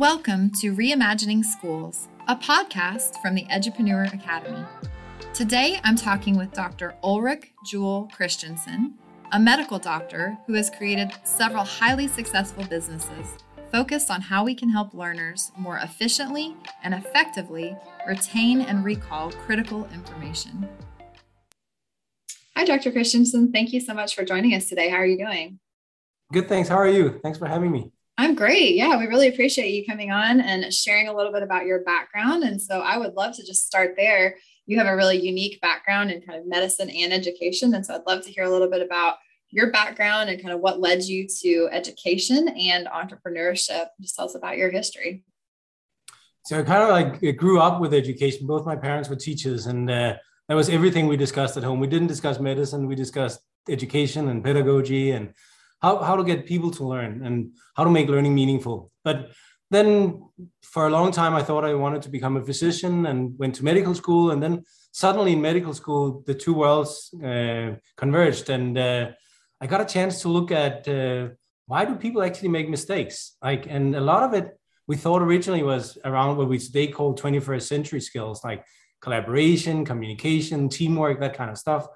Welcome to Reimagining Schools, a podcast from the Edupreneur Academy. Today I'm talking with Dr. Ulrich Juul Christensen, a medical doctor who has created several highly successful businesses focused on how we can help learners more efficiently and effectively retain and recall critical information. Hi, Dr. Christensen. Thank you so much for joining us today. How are you doing? Good, thanks. How are you? Thanks for having me. I'm great. Yeah, we really appreciate you coming on and sharing a little bit about your background. And so I would love to just start there. You have a really unique background in kind of medicine and education. And so I'd love to hear a little bit about your background and kind of what led you to education and entrepreneurship. Just tell us about your history. So I kind of like grew up with education. Both my parents were teachers, and uh, that was everything we discussed at home. We didn't discuss medicine. We discussed education and pedagogy and how, how to get people to learn and how to make learning meaningful. But then for a long time, I thought I wanted to become a physician and went to medical school. And then suddenly in medical school, the two worlds uh, converged. And uh, I got a chance to look at uh, why do people actually make mistakes? Like, and a lot of it we thought originally was around what we today call 21st century skills, like collaboration, communication, teamwork, that kind of stuff.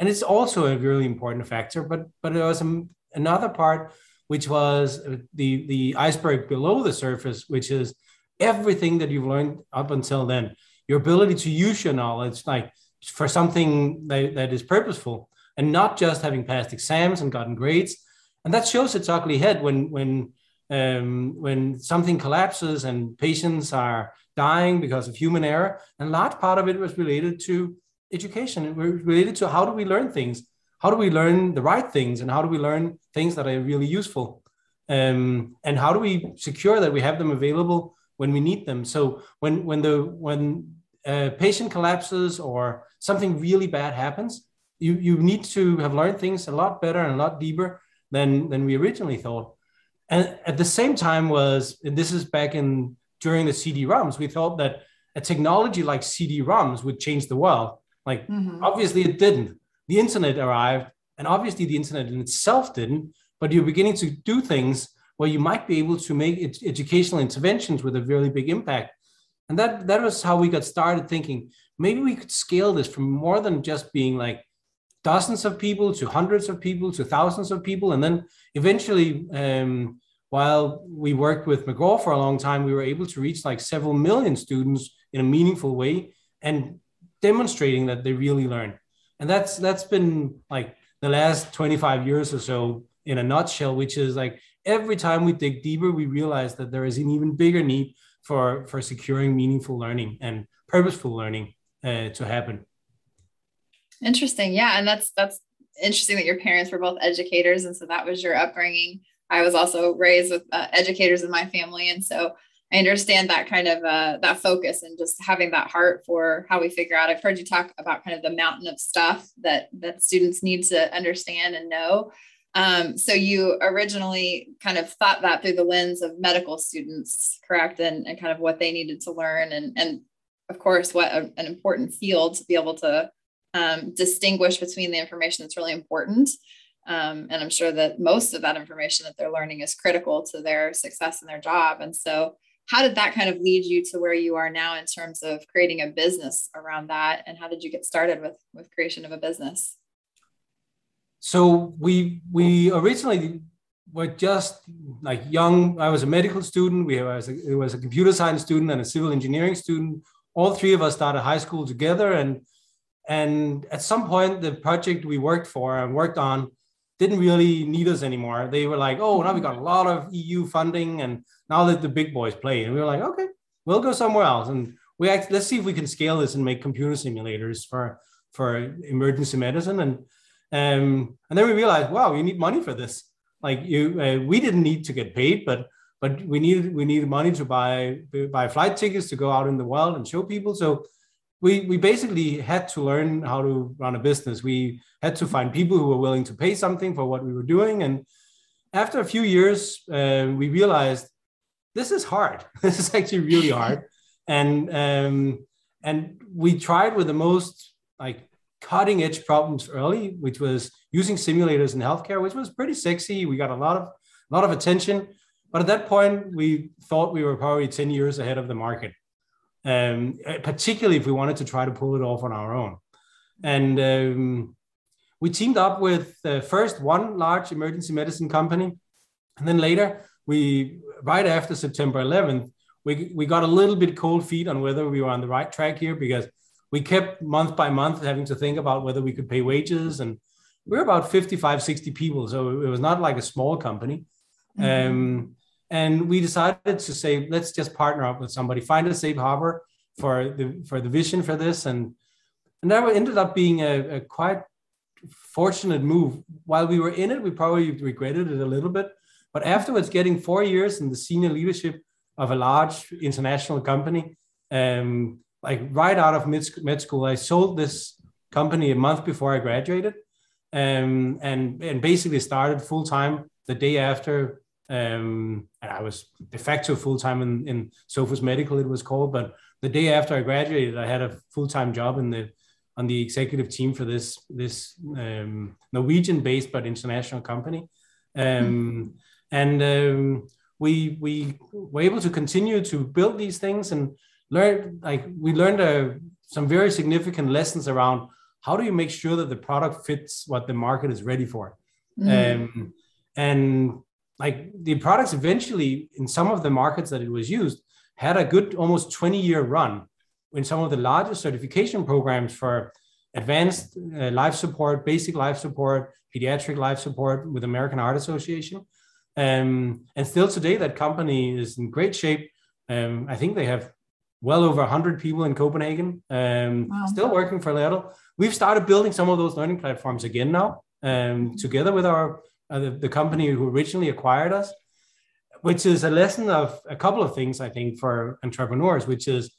And it's also a really important factor, but but there was a another part, which was the, the iceberg below the surface, which is everything that you've learned up until then, your ability to use your knowledge like for something that, that is purposeful and not just having passed exams and gotten grades. And that shows its ugly head when, when, um, when something collapses and patients are dying because of human error. And a large part of it was related to education. It was related to how do we learn things how do we learn the right things and how do we learn things that are really useful? Um, and how do we secure that we have them available when we need them? So when when the when a patient collapses or something really bad happens you you need to have learned things a lot better and a lot deeper than than we originally thought. And at the same time was this is back in during the cd-roms we thought that a technology like cd-roms would change the world. Like mm-hmm. obviously it didn't the internet arrived, and obviously the internet in itself didn't, but you're beginning to do things where you might be able to make ed- educational interventions with a really big impact. And that, that was how we got started thinking maybe we could scale this from more than just being like dozens of people to hundreds of people to thousands of people. And then eventually, um, while we worked with McGraw for a long time, we were able to reach like several million students in a meaningful way and demonstrating that they really learn and that's that's been like the last 25 years or so in a nutshell which is like every time we dig deeper we realize that there is an even bigger need for for securing meaningful learning and purposeful learning uh, to happen. Interesting. Yeah and that's that's interesting that your parents were both educators and so that was your upbringing. I was also raised with uh, educators in my family and so I understand that kind of uh, that focus and just having that heart for how we figure out. I've heard you talk about kind of the mountain of stuff that that students need to understand and know. Um, so you originally kind of thought that through the lens of medical students, correct? And, and kind of what they needed to learn, and and of course, what a, an important field to be able to um, distinguish between the information that's really important. Um, and I'm sure that most of that information that they're learning is critical to their success in their job. And so how did that kind of lead you to where you are now in terms of creating a business around that? And how did you get started with with creation of a business? So we we originally were just like young. I was a medical student. We was a, was a computer science student and a civil engineering student. All three of us started high school together. And and at some point the project we worked for and worked on didn't really need us anymore. They were like, oh, now we got a lot of EU funding, and now that the big boys play, and we were like, okay, we'll go somewhere else, and we act, let's see if we can scale this and make computer simulators for for emergency medicine, and um, and then we realized, wow, you need money for this. Like you, uh, we didn't need to get paid, but but we needed we needed money to buy buy flight tickets to go out in the world and show people. So we we basically had to learn how to run a business. We had to find people who were willing to pay something for what we were doing. And after a few years, uh, we realized this is hard. this is actually really hard. And um, and we tried with the most like cutting edge problems early, which was using simulators in healthcare, which was pretty sexy. We got a lot of a lot of attention. but at that point, we thought we were probably 10 years ahead of the market, um, particularly if we wanted to try to pull it off on our own. And um, we teamed up with uh, first one large emergency medicine company. And then later, we, right after September 11th, we, we got a little bit cold feet on whether we were on the right track here because we kept month by month having to think about whether we could pay wages. And we we're about 55, 60 people. So it was not like a small company. Mm-hmm. Um, and we decided to say, let's just partner up with somebody, find a safe harbor for the for the vision for this. And, and that ended up being a, a quite fortunate move. While we were in it, we probably regretted it a little bit. But afterwards, getting four years in the senior leadership of a large international company, um, like right out of med, med school, I sold this company a month before I graduated, um, and and basically started full time the day after. Um, and I was de facto full time in in Sophus Medical, it was called. But the day after I graduated, I had a full time job in the on the executive team for this this um, Norwegian based but international company, um, mm-hmm. And um, we we were able to continue to build these things and learn like we learned uh, some very significant lessons around how do you make sure that the product fits what the market is ready for, mm. and like the products eventually in some of the markets that it was used had a good almost 20 year run in some of the largest certification programs for advanced uh, life support, basic life support, pediatric life support with American Heart Association. Um, and still today, that company is in great shape. Um, I think they have well over 100 people in Copenhagen, um, wow. still working for Laerdal. We've started building some of those learning platforms again now, um, together with our uh, the, the company who originally acquired us, which is a lesson of a couple of things, I think, for entrepreneurs, which is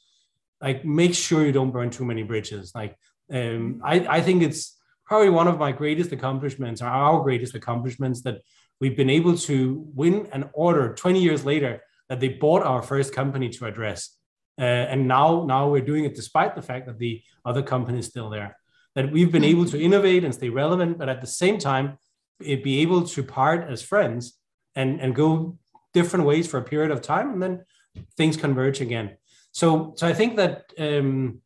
like make sure you don't burn too many bridges. Like um, I, I think it's probably one of my greatest accomplishments, or our greatest accomplishments, that we've been able to win an order 20 years later that they bought our first company to address. Uh, and now, now we're doing it despite the fact that the other company is still there. That we've been able to innovate and stay relevant, but at the same time, be able to part as friends and, and go different ways for a period of time, and then things converge again. So, so I think that um,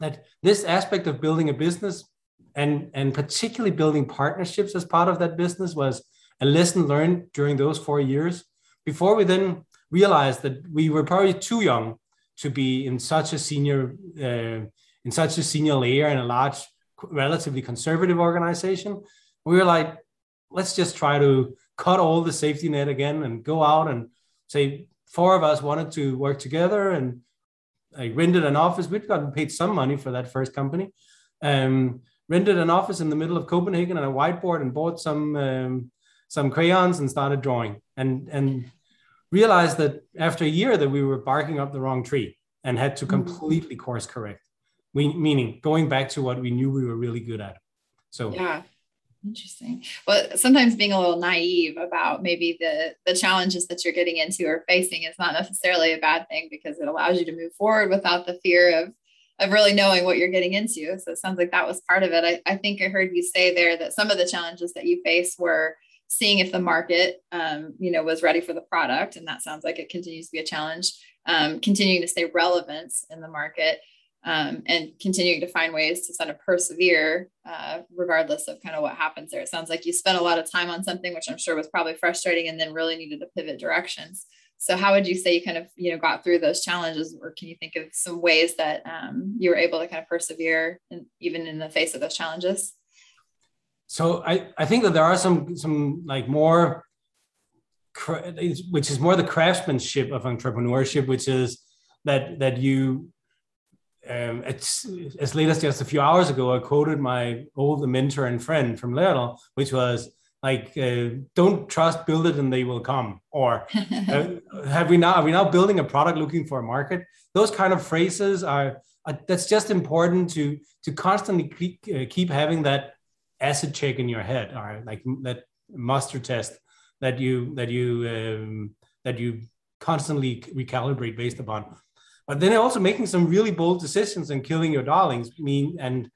that this aspect of building a business and and particularly building partnerships as part of that business was a lesson learned during those four years. Before we then realized that we were probably too young to be in such a senior uh, in such a senior layer in a large, relatively conservative organization. We were like, let's just try to cut all the safety net again and go out and say four of us wanted to work together and I rented an office. We'd gotten paid some money for that first company. Um, rented an office in the middle of Copenhagen and a whiteboard and bought some um, some crayons and started drawing and and realized that after a year that we were barking up the wrong tree and had to mm-hmm. completely course correct. We, meaning going back to what we knew we were really good at. So yeah, Interesting. Well, sometimes being a little naive about maybe the the challenges that you're getting into or facing is not necessarily a bad thing because it allows you to move forward without the fear of of really knowing what you're getting into. So it sounds like that was part of it. I, I think I heard you say there that some of the challenges that you face were seeing if the market, um, you know, was ready for the product, and that sounds like it continues to be a challenge. Um, continuing to stay relevant in the market um, and continuing to find ways to sort of persevere uh, regardless of kind of what happens there. It sounds like you spent a lot of time on something, which I'm sure was probably frustrating, and then really needed to pivot directions. So, how would you say you kind of you know got through those challenges, or can you think of some ways that um, you were able to kind of persevere, in, even in the face of those challenges? So, I I think that there are some some like more, which is more the craftsmanship of entrepreneurship, which is that that you um, it's as late as just a few hours ago, I quoted my old mentor and friend from Laerdal, which was like, uh, "Don't trust, build it, and they will come." Or uh, have we now? Are we now building a product looking for a market? Those kind of phrases are. are that's just important to to constantly keep, uh, keep having that acid check in your head, or like that muster test that you that you um, that you constantly recalibrate based upon but then also making some really bold decisions and killing your darlings. I mean, and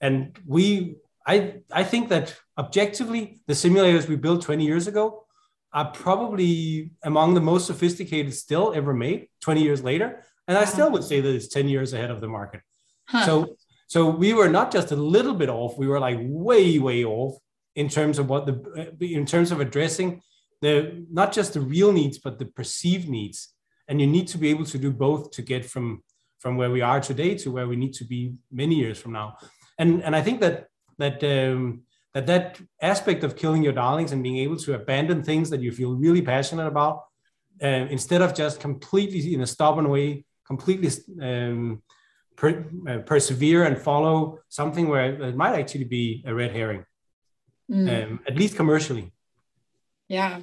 and we, I, I think that objectively, the simulators we built 20 years ago are probably among the most sophisticated still ever made 20 years later. And I still would say that it's 10 years ahead of the market. Huh. So, so we were not just a little bit off, we were like way, way off in terms of what the, in terms of addressing the, not just the real needs, but the perceived needs. And you need to be able to do both to get from, from where we are today to where we need to be many years from now. And, and I think that, that, um, that that aspect of killing your darlings and being able to abandon things that you feel really passionate about uh, instead of just completely in a stubborn way completely um, per, uh, persevere and follow something where it might actually be a red herring mm. um, at least commercially yeah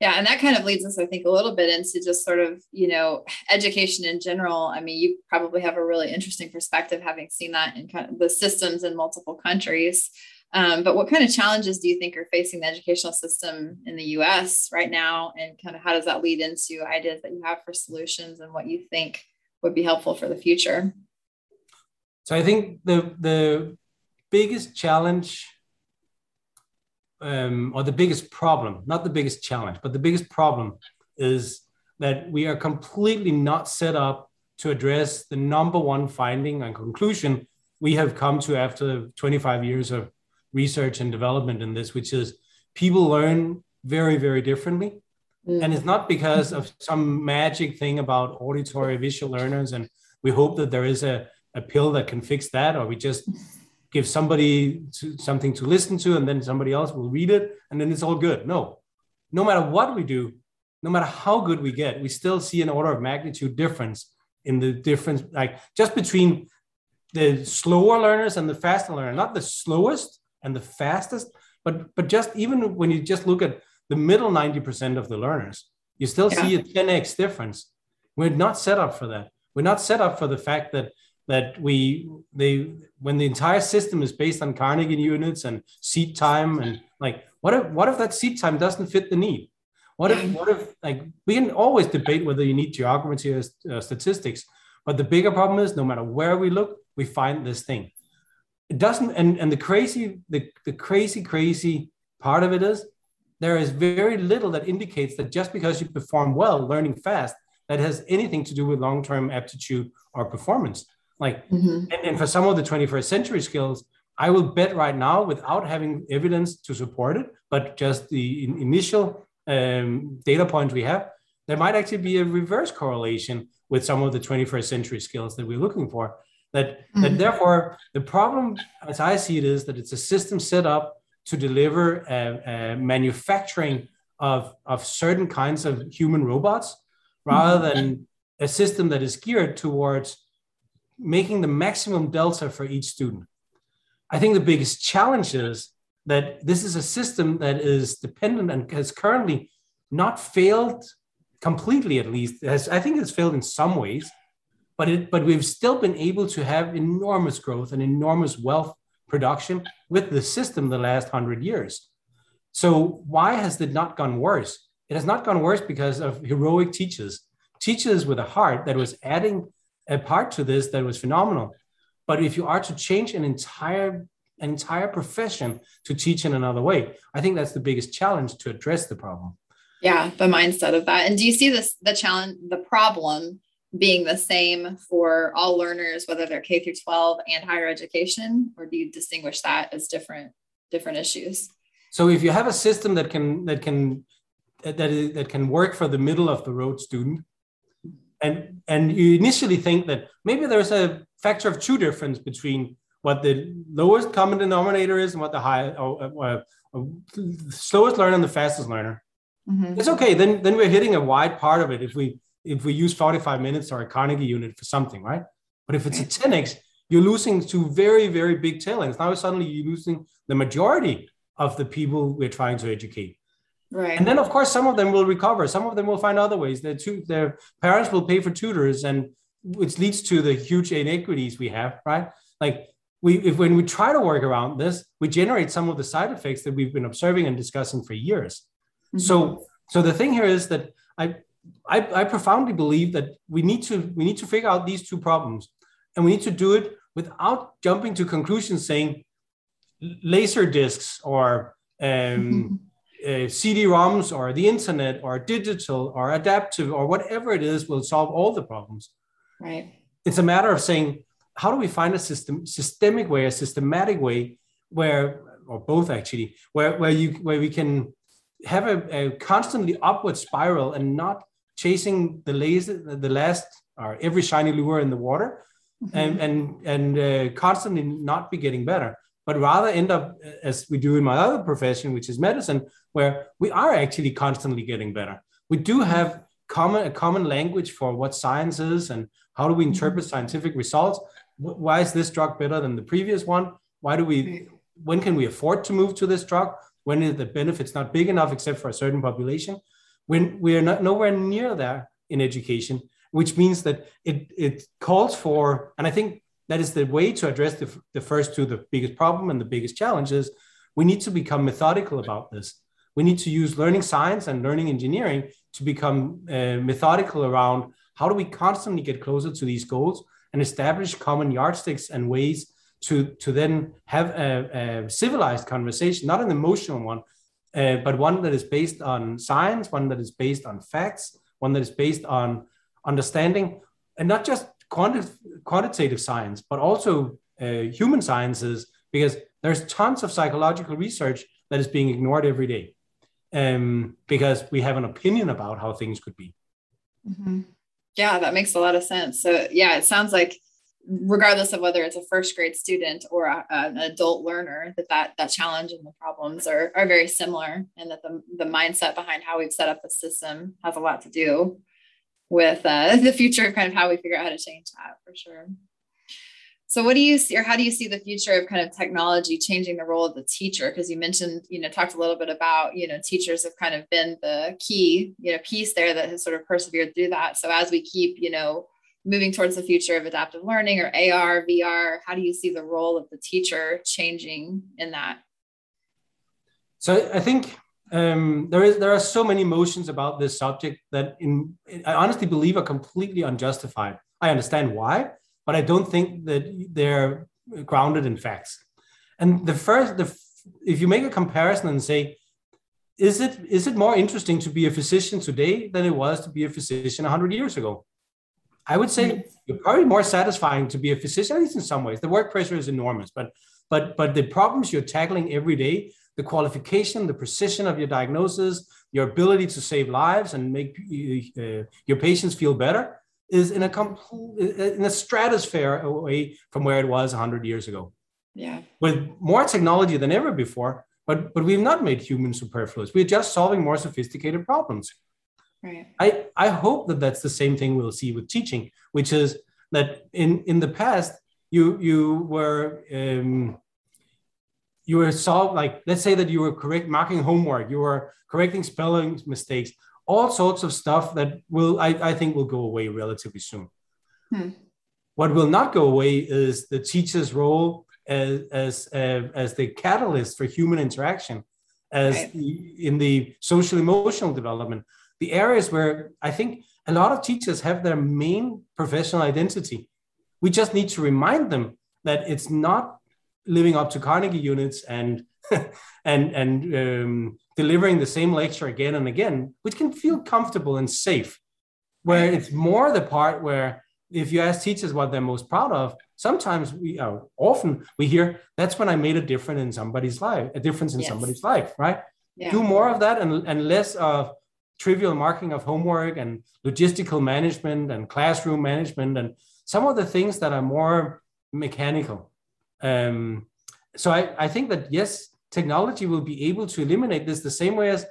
yeah and that kind of leads us i think a little bit into just sort of you know education in general i mean you probably have a really interesting perspective having seen that in kind of the systems in multiple countries um, but what kind of challenges do you think are facing the educational system in the US right now? And kind of how does that lead into ideas that you have for solutions and what you think would be helpful for the future? So I think the the biggest challenge um, or the biggest problem, not the biggest challenge, but the biggest problem is that we are completely not set up to address the number one finding and conclusion we have come to after 25 years of research and development in this, which is people learn very, very differently. Mm. And it's not because of some magic thing about auditory visual learners. And we hope that there is a, a pill that can fix that, or we just give somebody to, something to listen to and then somebody else will read it and then it's all good. No, no matter what we do, no matter how good we get, we still see an order of magnitude difference in the difference, like just between the slower learners and the faster learner, not the slowest, and the fastest. But but just even when you just look at the middle 90% of the learners, you still yeah. see a 10x difference. We're not set up for that. We're not set up for the fact that that we they when the entire system is based on Carnegie units and seat time and like what if what if that seat time doesn't fit the need? What if what if like we can always debate whether you need geometry or uh, statistics, but the bigger problem is no matter where we look, we find this thing it doesn't and and the crazy the, the crazy crazy part of it is there is very little that indicates that just because you perform well learning fast that has anything to do with long-term aptitude or performance like mm-hmm. and, and for some of the 21st century skills i will bet right now without having evidence to support it but just the in, initial um, data points we have there might actually be a reverse correlation with some of the 21st century skills that we're looking for that, mm-hmm. that therefore, the problem, as I see it, is that it's a system set up to deliver manufacturing of, of certain kinds of human robots rather than a system that is geared towards making the maximum delta for each student. I think the biggest challenge is that this is a system that is dependent and has currently not failed completely, at least. Has, I think it's failed in some ways, but it but we've still been able to have enormous growth and enormous wealth production with the system the last hundred years. So why has it not gone worse? It has not gone worse because of heroic teachers, teachers with a heart that was adding a part to this that was phenomenal. But if you are to change an entire an entire profession to teach in another way, I think that's the biggest challenge to address the problem. Yeah, the mindset of that. And do you see this the challenge, the problem being the same for all learners, whether they're K through 12 and higher education, or do you distinguish that as different different issues? So if you have a system that can that can that is, that can work for the middle of the road student, and and you initially think that maybe there's a factor of two difference between what the lowest common denominator is and what the high or, or, or slowest learner and the fastest learner. Mm-hmm. It's okay. Then then we're hitting a wide part of it if we if we use 45 minutes or a Carnegie unit for something, right? But if it's a 10x, you're losing to very, very big tailends. Now suddenly you're losing the majority of the people we're trying to educate. Right. And then of course some of them will recover. Some of them will find other ways. Their, tu- their parents will pay for tutors and which leads to the huge inequities we have, right? Like we if when we try to work around this, we generate some of the side effects that we've been observing and discussing for years. Mm-hmm. So so the thing here is that I I, I profoundly believe that we need to we need to figure out these two problems, and we need to do it without jumping to conclusions saying laser discs or um, uh, CD-ROMs or the internet or digital or adaptive or whatever it is will solve all the problems. Right. It's a matter of saying, how do we find a system, systemic way, a systematic way where, or both actually, where, where you where we can have a, a constantly upward spiral and not chasing the last, the last or every shiny lure in the water, mm-hmm. and and and uh, constantly not be getting better but rather end up as we do in my other profession, which is medicine, where we are actually constantly getting better. We do have common a common language for what science is and how do we interpret mm-hmm. scientific results. Why is this drug better than the previous one? Why do we? When can we afford to move to this drug? When is the benefits not big enough, except for a certain population? When we are not nowhere near there in education, which means that it it calls for, and I think that is the way to address the, the first two, the biggest problem and the biggest challenges. We need to become methodical about this. We need to use learning science and learning engineering to become uh, methodical around how do we constantly get closer to these goals and establish common yardsticks and ways to, to then have a, a civilized conversation, not an emotional one, uh, but one that is based on science, one that is based on facts, one that is based on understanding, and not just quanti- quantitative science, but also uh, human sciences, because there's tons of psychological research that is being ignored every day um, because we have an opinion about how things could be. Mm-hmm. Yeah, that makes a lot of sense. So, yeah, it sounds like regardless of whether it's a first grade student or a, an adult learner that, that that challenge and the problems are, are very similar and that the, the mindset behind how we've set up the system has a lot to do with uh, the future of kind of how we figure out how to change that for sure. So what do you see or how do you see the future of kind of technology changing the role of the teacher? Because you mentioned, you know, talked a little bit about, you know, teachers have kind of been the key, you know, piece there that has sort of persevered through that. So as we keep, you know, moving towards the future of adaptive learning or AR, VR, how do you see the role of the teacher changing in that? So I think um, there is there are so many emotions about this subject that in I honestly believe are completely unjustified. I understand why, but I don't think that they're grounded in facts. And the first, the if you make a comparison and say, is it is it more interesting to be a physician today than it was to be a physician 100 years ago? I would say mm-hmm. you're probably more satisfying to be a physician, at least in some ways. The work pressure is enormous, but but but the problems you're tackling every day the qualification, the precision of your diagnosis, your ability to save lives and make uh, your patients feel better is in a complete in a stratosphere away from where it was 100 years ago. Yeah. With more technology than ever before, but but we've not made humans superfluous. We're just solving more sophisticated problems. Right. I I hope that that's the same thing we'll see with teaching, which is that in in the past you you were um, you were solved like let's say that you were correct marking homework you were correcting spelling mistakes all sorts of stuff that will i, I think will go away relatively soon hmm. what will not go away is the teacher's role as as uh, as the catalyst for human interaction as right. the, in the social emotional development the areas where i think a lot of teachers have their main professional identity we just need to remind them that it's not living up to Carnegie units and and and um, delivering the same lecture again and again, which can feel comfortable and safe. Where it's more the part where if you ask teachers what they're most proud of, sometimes we uh, often we hear that's when I made a difference in somebody's life, a difference in yes. somebody's life, right? Yeah. Do more of that and, and less of trivial marking of homework and logistical management and classroom management and some of the things that are more mechanical um, so I, I think that yes, technology will be able to eliminate this the same way as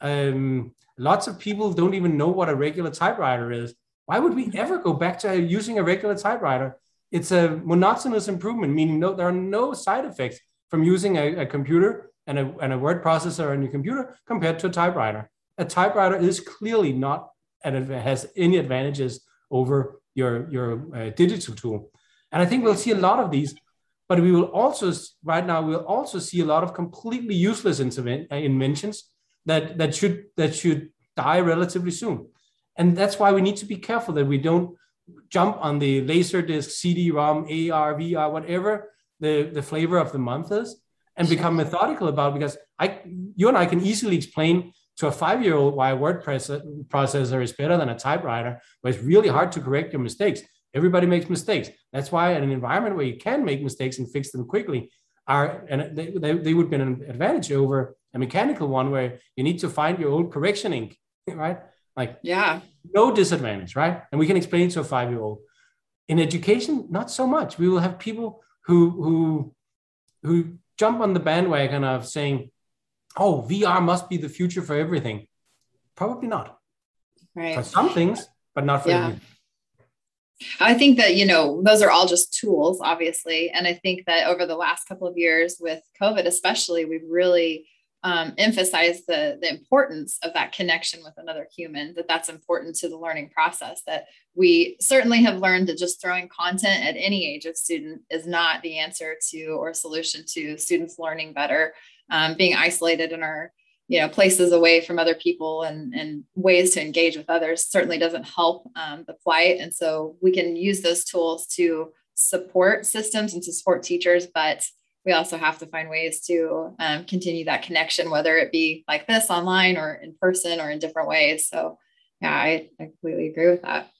um, lots of people don't even know what a regular typewriter is. Why would we ever go back to using a regular typewriter? It's a monotonous improvement, meaning no, there are no side effects from using a, a computer and a, and a word processor on your computer compared to a typewriter. A typewriter is clearly not and has any advantages over your your uh, digital tool. And I think we'll see a lot of these but we will also, right now, we'll also see a lot of completely useless uh, inventions that, that, should, that should die relatively soon. And that's why we need to be careful that we don't jump on the laser disc, CD-ROM, AR, VR, whatever the, the flavor of the month is, and become methodical about because I you and I can easily explain to a five-year-old why a word processor is better than a typewriter, but it's really hard to correct your mistakes. Everybody makes mistakes. That's why in an environment where you can make mistakes and fix them quickly, are and they, they, they would be an advantage over a mechanical one where you need to find your old correction ink, right? Like yeah, no disadvantage, right? And we can explain it to a five-year-old. In education, not so much. We will have people who who who jump on the bandwagon of saying, "Oh, VR must be the future for everything." Probably not. Right. For some things, but not for yeah. everything. I think that, you know, those are all just tools, obviously. And I think that over the last couple of years with COVID, especially, we've really um, emphasized the, the importance of that connection with another human, that that's important to the learning process, that we certainly have learned that just throwing content at any age of student is not the answer to or solution to students learning better. Um, being isolated in our you know places away from other people and and ways to engage with others certainly doesn't help um, the flight and so we can use those tools to support systems and to support teachers but we also have to find ways to um, continue that connection whether it be like this online or in person or in different ways. So yeah i, I completely agree with that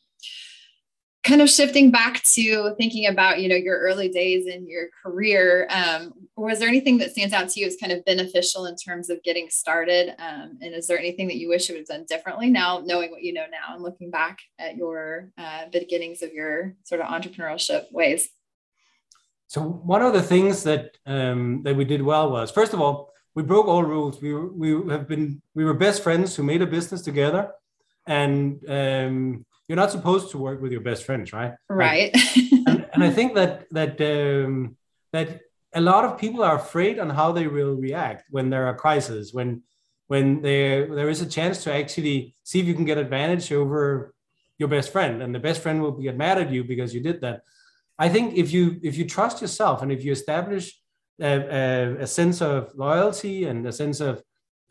kind of shifting back to thinking about you know your early days in your career um, was there anything that stands out to you as kind of beneficial in terms of getting started? Um, and is there anything that you wish you would have done differently now knowing what you know now and looking back at your uh, beginnings of your sort of entrepreneurship ways? So one of the things that um, that we did well was first of all we broke all rules. We, we have been we were best friends who made a business together. And um, you're not supposed to work with your best friends, right? Right. and, and, I think that that um, that a lot of people are afraid on how they will react when there are crises, when when there there is a chance to actually see if you can get advantage over your best friend, and the best friend will get mad at you because you did that. I think if you if you trust yourself and if you establish a, a, a sense of loyalty and a sense of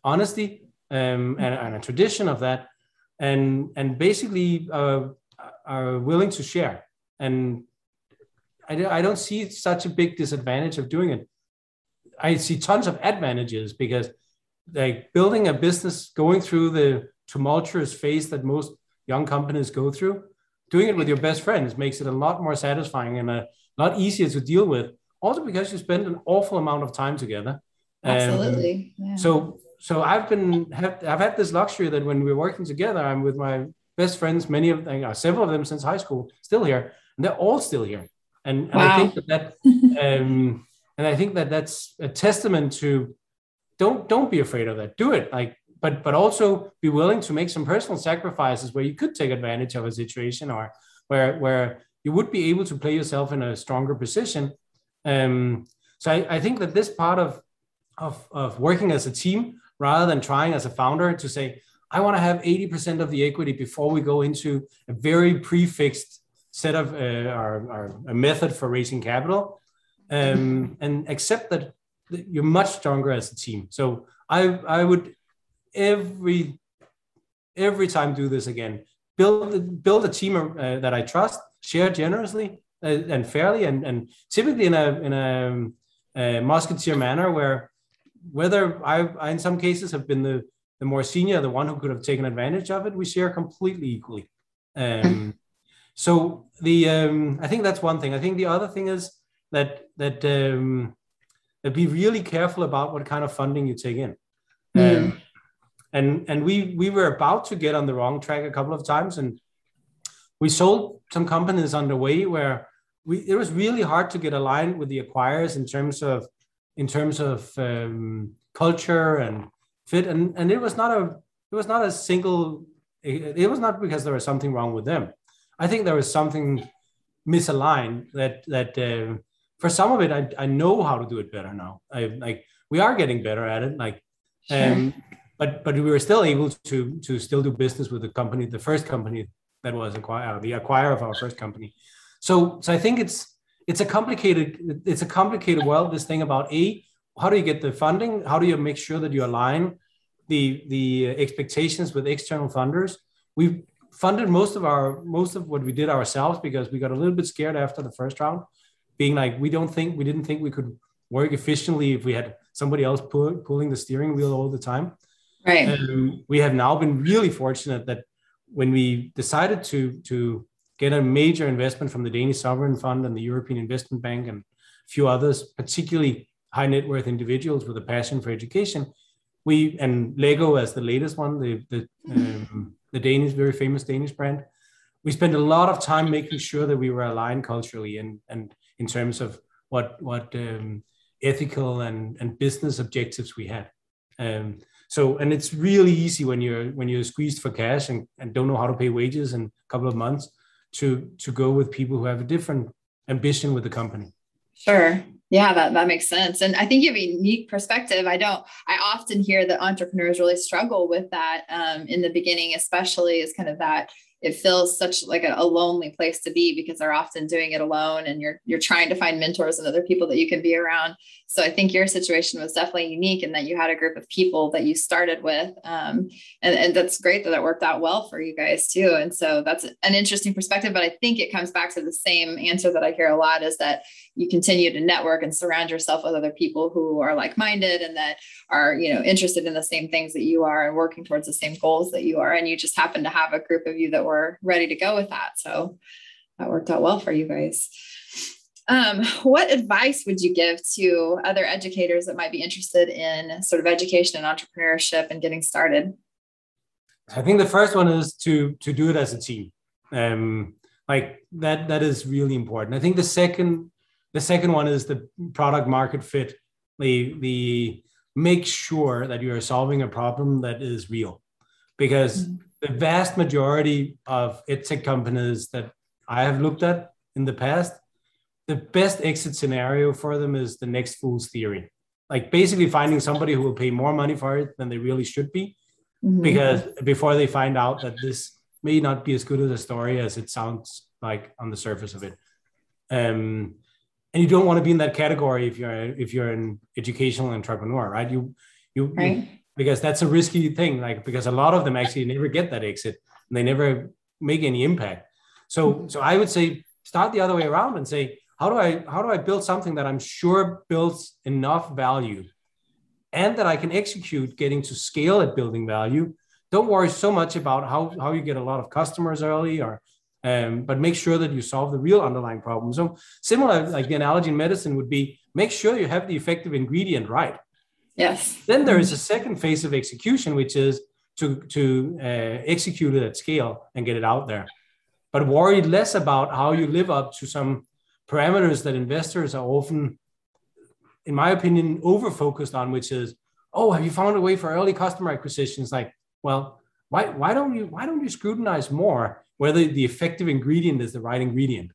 honesty um, and, and a tradition of that, and and basically uh, are willing to share. And I, I don't see such a big disadvantage of doing it. I see tons of advantages because like building a business, going through the tumultuous phase that most young companies go through, doing it with your best friends makes it a lot more satisfying and a lot easier to deal with. Also because you spend an awful amount of time together. Absolutely. Um, yeah. So so I've been have, I've had this luxury that when we're working together, I'm with my best friends, many of them, uh, several of them since high school, still here, and they're all still here. And, and wow. I think that, that um, and I think that that's a testament to don't don't be afraid of that. Do it, like, but but also be willing to make some personal sacrifices where you could take advantage of a situation or where where you would be able to play yourself in a stronger position. Um, so I, I think that this part of of, of working as a team rather than trying as a founder to say, I want to have 80% of the equity before we go into a very prefixed set of uh, our, our a method for raising capital um, and accept that you're much stronger as a team. So I, I would every every time do this again. Build build a team uh, that I trust, share generously uh, and fairly, and, and typically in a in a, a musketeer manner where whether I, I in some cases have been the the more senior, the one who could have taken advantage of it, we share completely equally. Um, so the um, I think that's one thing. I think the other thing is that that um, that be really careful about what kind of funding you take in. Mm. Um, and and we we were about to get on the wrong track a couple of times, and we sold some companies on the way where we it was really hard to get aligned with the acquirers in terms of in terms of um, culture and fit and and it was not a it was not a single it, it, was not because there was something wrong with them. I think there was something misaligned that that uh, for some of it I, I know how to do it better now. I like we are getting better at it like um but but we were still able to to still do business with the company the first company that was acquired the acquirer of our first company. So so i think it's it's a complicated it's a complicated world this thing about a how do you get the funding how do you make sure that you align the the expectations with external funders we funded most of our most of what we did ourselves because we got a little bit scared after the first round being like we don't think we didn't think we could work efficiently if we had somebody else pull, pulling the steering wheel all the time. Right. Um, we have now been really fortunate that when we decided to to get a major investment from the Danish Sovereign Fund and the European Investment Bank and a few others, particularly high net worth individuals with a passion for education, we and Lego as the latest one, the the um, the Danish very famous Danish brand, we spent a lot of time making sure that we were aligned culturally and and in terms of what what um, ethical and and business objectives we had. Um, so and it's really easy when you're when you're squeezed for cash and, and don't know how to pay wages in a couple of months to to go with people who have a different ambition with the company. Sure. Yeah, that, that makes sense. And I think you have a unique perspective. I don't, I often hear that entrepreneurs really struggle with that um, in the beginning, especially as kind of that it feels such like a, a, lonely place to be because they're often doing it alone and you're you're trying to find mentors and other people that you can be around. So i think your situation was definitely unique in that you had a group of people that you started with um, and, and that's great that it worked out well for you guys too. And so that's an interesting perspective but i think it comes back to the same answer that i hear a lot is that you continue to network and surround yourself with other people who are like-minded and that are you know interested in the same things that you are and working towards the same goals that you are. And you just happen to have a group of you that were ready to go with that. So that worked out well for you guys. Um, what advice would you give to other educators that might be interested in sort of education and entrepreneurship and getting started? I think the first one is to to do it as a team. Um, like that that is really important. I think the second the second one is the product market fit. The the make sure that you are solving a problem that is real, because mm-hmm. The vast majority of edtech companies that I have looked at in the past, the best exit scenario for them is the next fool's theory. Like basically finding somebody who will pay more money for it than they really should be, mm-hmm. because before they find out that this may not be as good as a story as it sounds like on the surface of it. Um, and you don't want to be in that category if you're if you're an educational entrepreneur right you you, right. you because that's a risky thing like because a lot of them actually never get that exit and they never make any impact so so i would say start the other way around and say how do i how do i build something that i'm sure builds enough value and that i can execute getting to scale at building value don't worry so much about how how you get a lot of customers early or um, but make sure that you solve the real underlying problem. So similar, like the analogy in medicine would be make sure you have the effective ingredient right. Yes. Then there is a second phase of execution, which is to to uh, execute it at scale and get it out there. But worry less about how you live up to some parameters that investors are often, in my opinion, over focused on, which is, oh, have you found a way for early customer acquisition? It's like, well, why why don't you why don't you scrutinize more whether the effective ingredient is the right ingredient,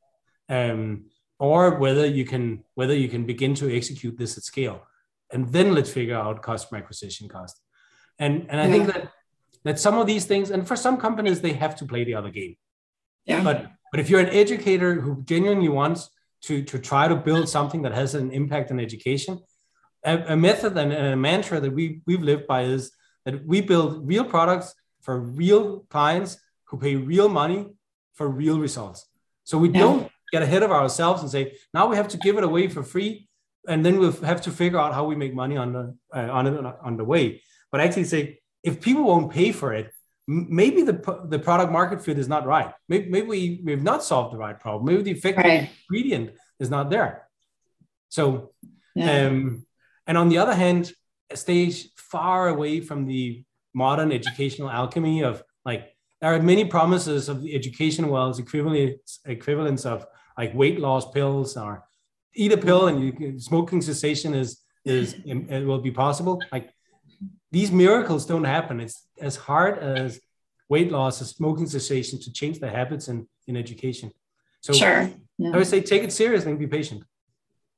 um, or whether you can whether you can begin to execute this at scale, and then let's figure out customer acquisition cost. And and I yeah. think that that some of these things, and for some companies, they have to play the other game. Yeah. But but if you're an educator who genuinely wants to to try to build something that has an impact on education, a, a method and a mantra that we we've lived by is that we build real products for real clients who pay real money for real results. So we yeah. don't get ahead of ourselves and say, now we have to give it away for free. And then we'll have to figure out how we make money on the, uh, on, on the way. But actually say, if people won't pay for it, maybe the, the product market fit is not right. Maybe, maybe we, we've not solved the right problem. Maybe the effective right. ingredient is not there. So, yeah. um, and on the other hand, stay far away from the modern educational alchemy of like there are many promises of the education world's equivalence equivalence of like weight loss pills or eat a pill and you, smoking cessation is is it will be possible. Like these miracles don't happen. It's as hard as weight loss as smoking cessation to change the habits in in education. So sure. Yeah. i would say take it seriously and be patient.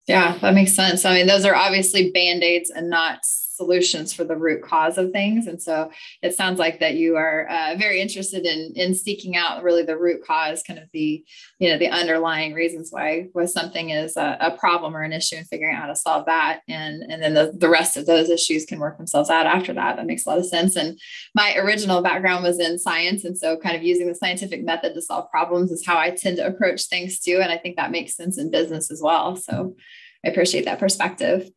Yeah that makes sense. I mean those are obviously band-aids and not solutions for the root cause of things. And so it sounds like that you are uh, very interested in in seeking out really the root cause, kind of the you know the underlying reasons why why something is a, a problem or an issue, and figuring out how to solve that. And and then the, the rest of those issues can work themselves out after that. That makes a lot of sense. And my original background was in science, and so kind of using the scientific method to solve problems is how I tend to approach things too. And I think that makes sense in business as well. So I appreciate that perspective.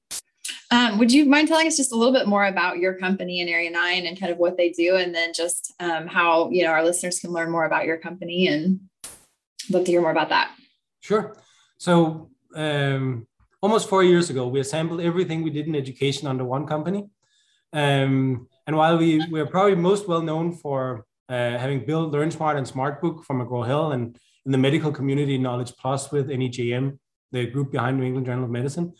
Um, would you mind telling us just a little bit more about your company in Area 9 and kind of what they do, and then just um, how you know our listeners can learn more about your company and love to hear more about that. Sure. So um, almost four years ago, we assembled everything we did in education under one company. Um, and while we we're probably most well known for uh, having built LearnSmart and SmartBook from McGraw Hill and in the medical community Knowledge Plus with NEJM, the group behind New England Journal of Medicine.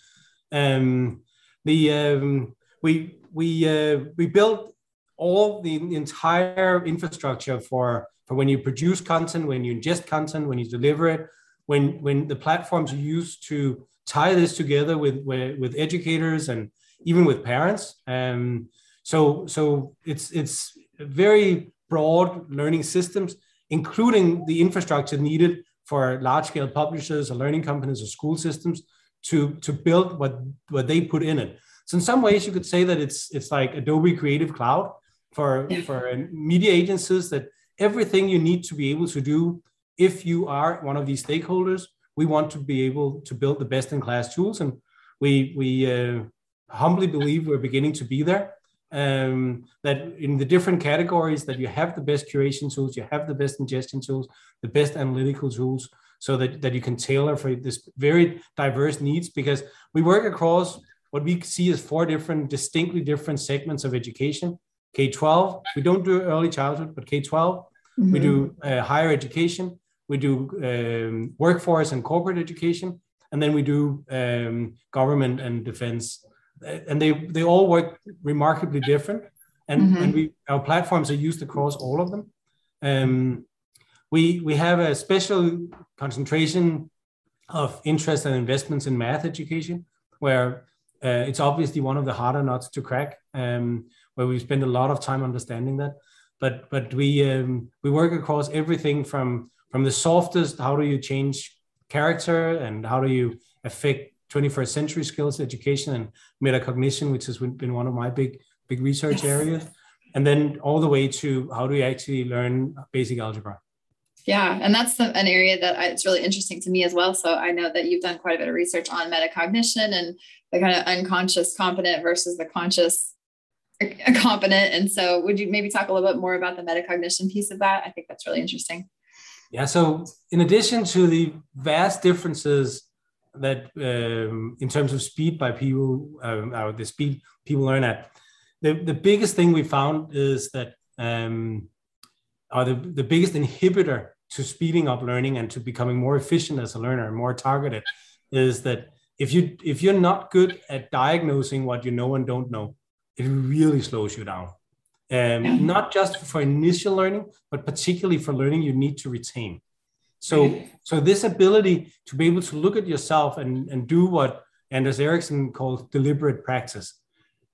Um, the um, we we uh, we built all the entire infrastructure for for when you produce content, when you ingest content, when you deliver it, when when the platforms you use to tie this together with with, with educators and even with parents. Um, so so it's it's very broad learning systems, including the infrastructure needed for large scale publishers or learning companies or school systems to to build what what they put in it. So in some ways, you could say that it's it's like Adobe Creative Cloud for for media agencies that everything you need to be able to do if you are one of these stakeholders we want to be able to build the best in class tools. And we we uh, humbly believe we're beginning to be there. Um, that in the different categories that you have the best curation tools you have the best ingestion tools the best analytical tools so that, that you can tailor for this very diverse needs because we work across what we see as four different distinctly different segments of education K-12. We don't do early childhood, but K-12. Mm-hmm. We do uh, higher education. We do um, workforce and corporate education, and then we do um, government and defense. And they they all work remarkably different. And, mm-hmm. and we our platforms are used across all of them. Um, we we have a special concentration of interest and investments in math education, where uh, it's obviously one of the harder nuts to crack. Um, where we spend a lot of time understanding that. But but we um, we work across everything from from the softest how do you change character and how do you affect 21st century skills education and metacognition, which has been one of my big big research areas, and then all the way to how do you actually learn basic algebra. Yeah, and that's the, an area that I, it's really interesting to me as well. So I know that you've done quite a bit of research on metacognition and the kind of unconscious competent versus the conscious competent. And so, would you maybe talk a little bit more about the metacognition piece of that? I think that's really interesting. Yeah. So, in addition to the vast differences that, um, in terms of speed by people, um, or the speed people learn at, the, the biggest thing we found is that, um, or the, the biggest inhibitor to speeding up learning and to becoming more efficient as a learner and more targeted is that if you if you're not good at diagnosing what you know and don't know it really slows you down. Um, not just for initial learning, but particularly for learning you need to retain. So, so this ability to be able to look at yourself and, and do what Anders Ericsson calls deliberate practice.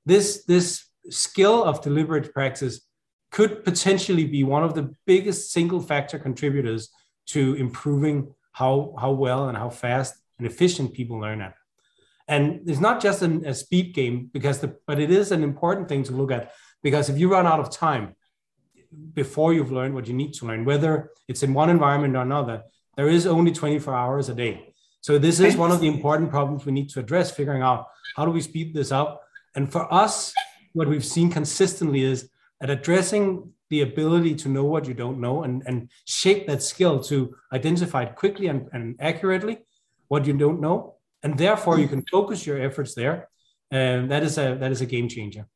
This, this skill of deliberate practice could potentially be one of the biggest single factor contributors to improving how, how well and how fast and efficient people learn at. And it's not just an, a speed game because the, but it is an important thing to look at because if you run out of time before you've learned what you need to learn, whether it's in one environment or another, there is only 24 hours a day. So this is one of the important problems we need to address, figuring out how do we speed this up. And for us, what we've seen consistently is at addressing the ability to know what you don't know and, and shape that skill to identify quickly and, and accurately what you don't know. And therefore you can focus your efforts there. And that is a that is a game changer.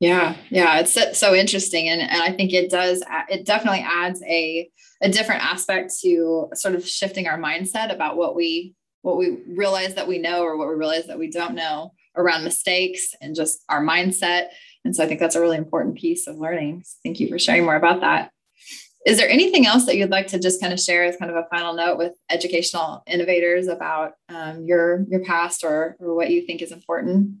Yeah yeah it's so interesting. And, and i think it does it definitely adds a a different aspect to sort of shifting our mindset about what we what we realize that we know or what we realize that we don't know around mistakes and just our mindset and so i think that's a really important piece of learning thank you for sharing more about that is there anything else that you'd like to just kind of share as kind of a final note with educational innovators about um, your your past or or what you think is important?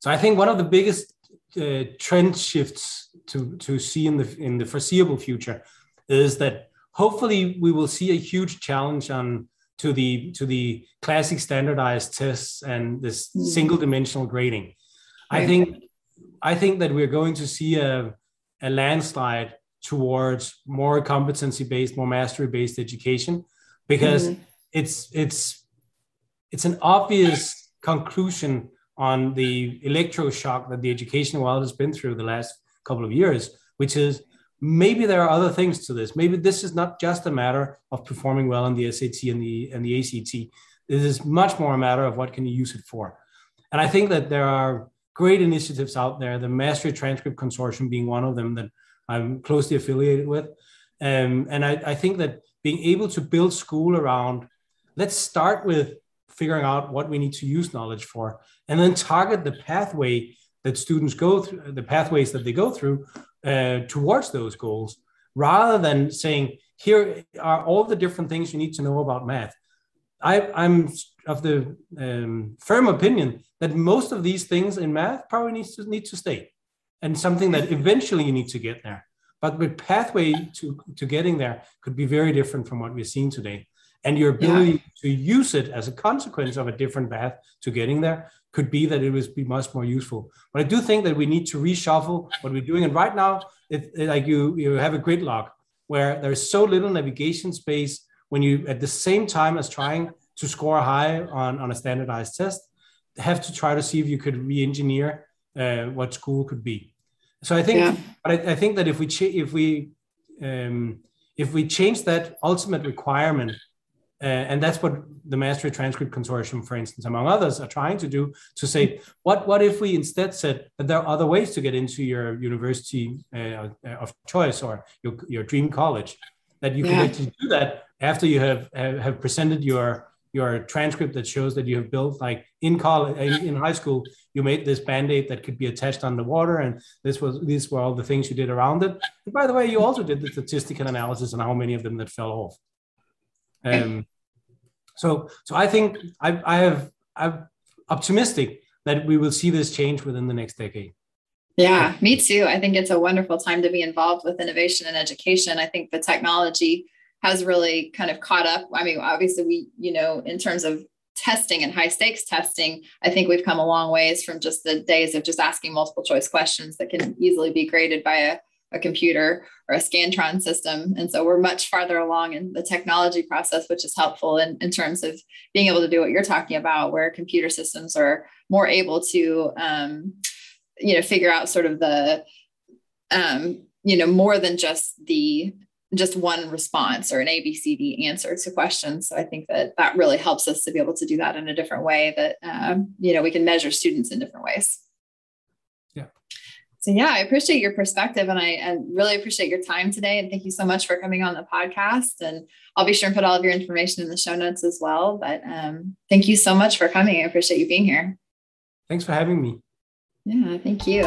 So I think one of the biggest uh, trend shifts to to see in the in the foreseeable future is that hopefully we will see a huge challenge on to the to the classic standardized tests and this mm. single dimensional grading. I think I think that we're going to see a a landslide towards more competency based more mastery based education because mm-hmm. it's it's it's an obvious conclusion on the electroshock that the education world has been through the last couple of years, which is maybe there are other things to this. Maybe this is not just a matter of performing well in the SAT and the and the ACT. It is much more a matter of what can you use it for. And I think that there are great initiatives out there, the Mastery Transcript Consortium being one of them that I'm closely affiliated with. Um, and I, I think that being able to build school around, let's start with figuring out what we need to use knowledge for, and then target the pathway that students go through, the pathways that they go through uh, towards those goals, rather than saying, here are all the different things you need to know about math. I, I'm of the um, firm opinion that most of these things in math probably needs to need to stay, and something that eventually you need to get there. But the pathway to, to getting there could be very different from what we're seeing today. And your ability yeah. to use it as a consequence of a different path to getting there could be that it would be much more useful. But I do think that we need to reshuffle what we're doing. And right now, it, it, like you, you have a gridlock where there's so little navigation space when you, at the same time as trying to score high on, on a standardized test, have to try to see if you could re-engineer uh, what school could be. So I think, yeah. but I, I, think that if we cha- if we um, if we change that ultimate requirement uh, and that's what the Mastery Transcript Consortium, for instance, among others, are trying to do to say, what, what if we instead said that there are other ways to get into your university uh, of choice or your, your dream college, that you yeah. can actually do that after you have, have presented your, your transcript that shows that you have built like in college, in high school, you made this band-aid that could be attached underwater and this was, these were all the things you did around it. And by the way, you also did the statistical analysis on how many of them that fell off. Um, so, so I think I, I have I'm optimistic that we will see this change within the next decade. Yeah, me too. I think it's a wonderful time to be involved with innovation and education. I think the technology has really kind of caught up. I mean, obviously, we, you know, in terms of testing and high stakes testing, I think we've come a long ways from just the days of just asking multiple choice questions that can easily be graded by a a computer or a Scantron system. And so we're much farther along in the technology process, which is helpful in, in terms of being able to do what you're talking about, where computer systems are more able to, um, you know, figure out sort of the, um, you know, more than just the just one response or an ABCD answer to questions. So I think that that really helps us to be able to do that in a different way that, um, you know, we can measure students in different ways. Yeah. So yeah, I appreciate your perspective and I and really appreciate your time today. And thank you so much for coming on the podcast. And I'll be sure and put all of your information in the show notes as well. But um, thank you so much for coming. I appreciate you being here. Thanks for having me. Yeah, thank you.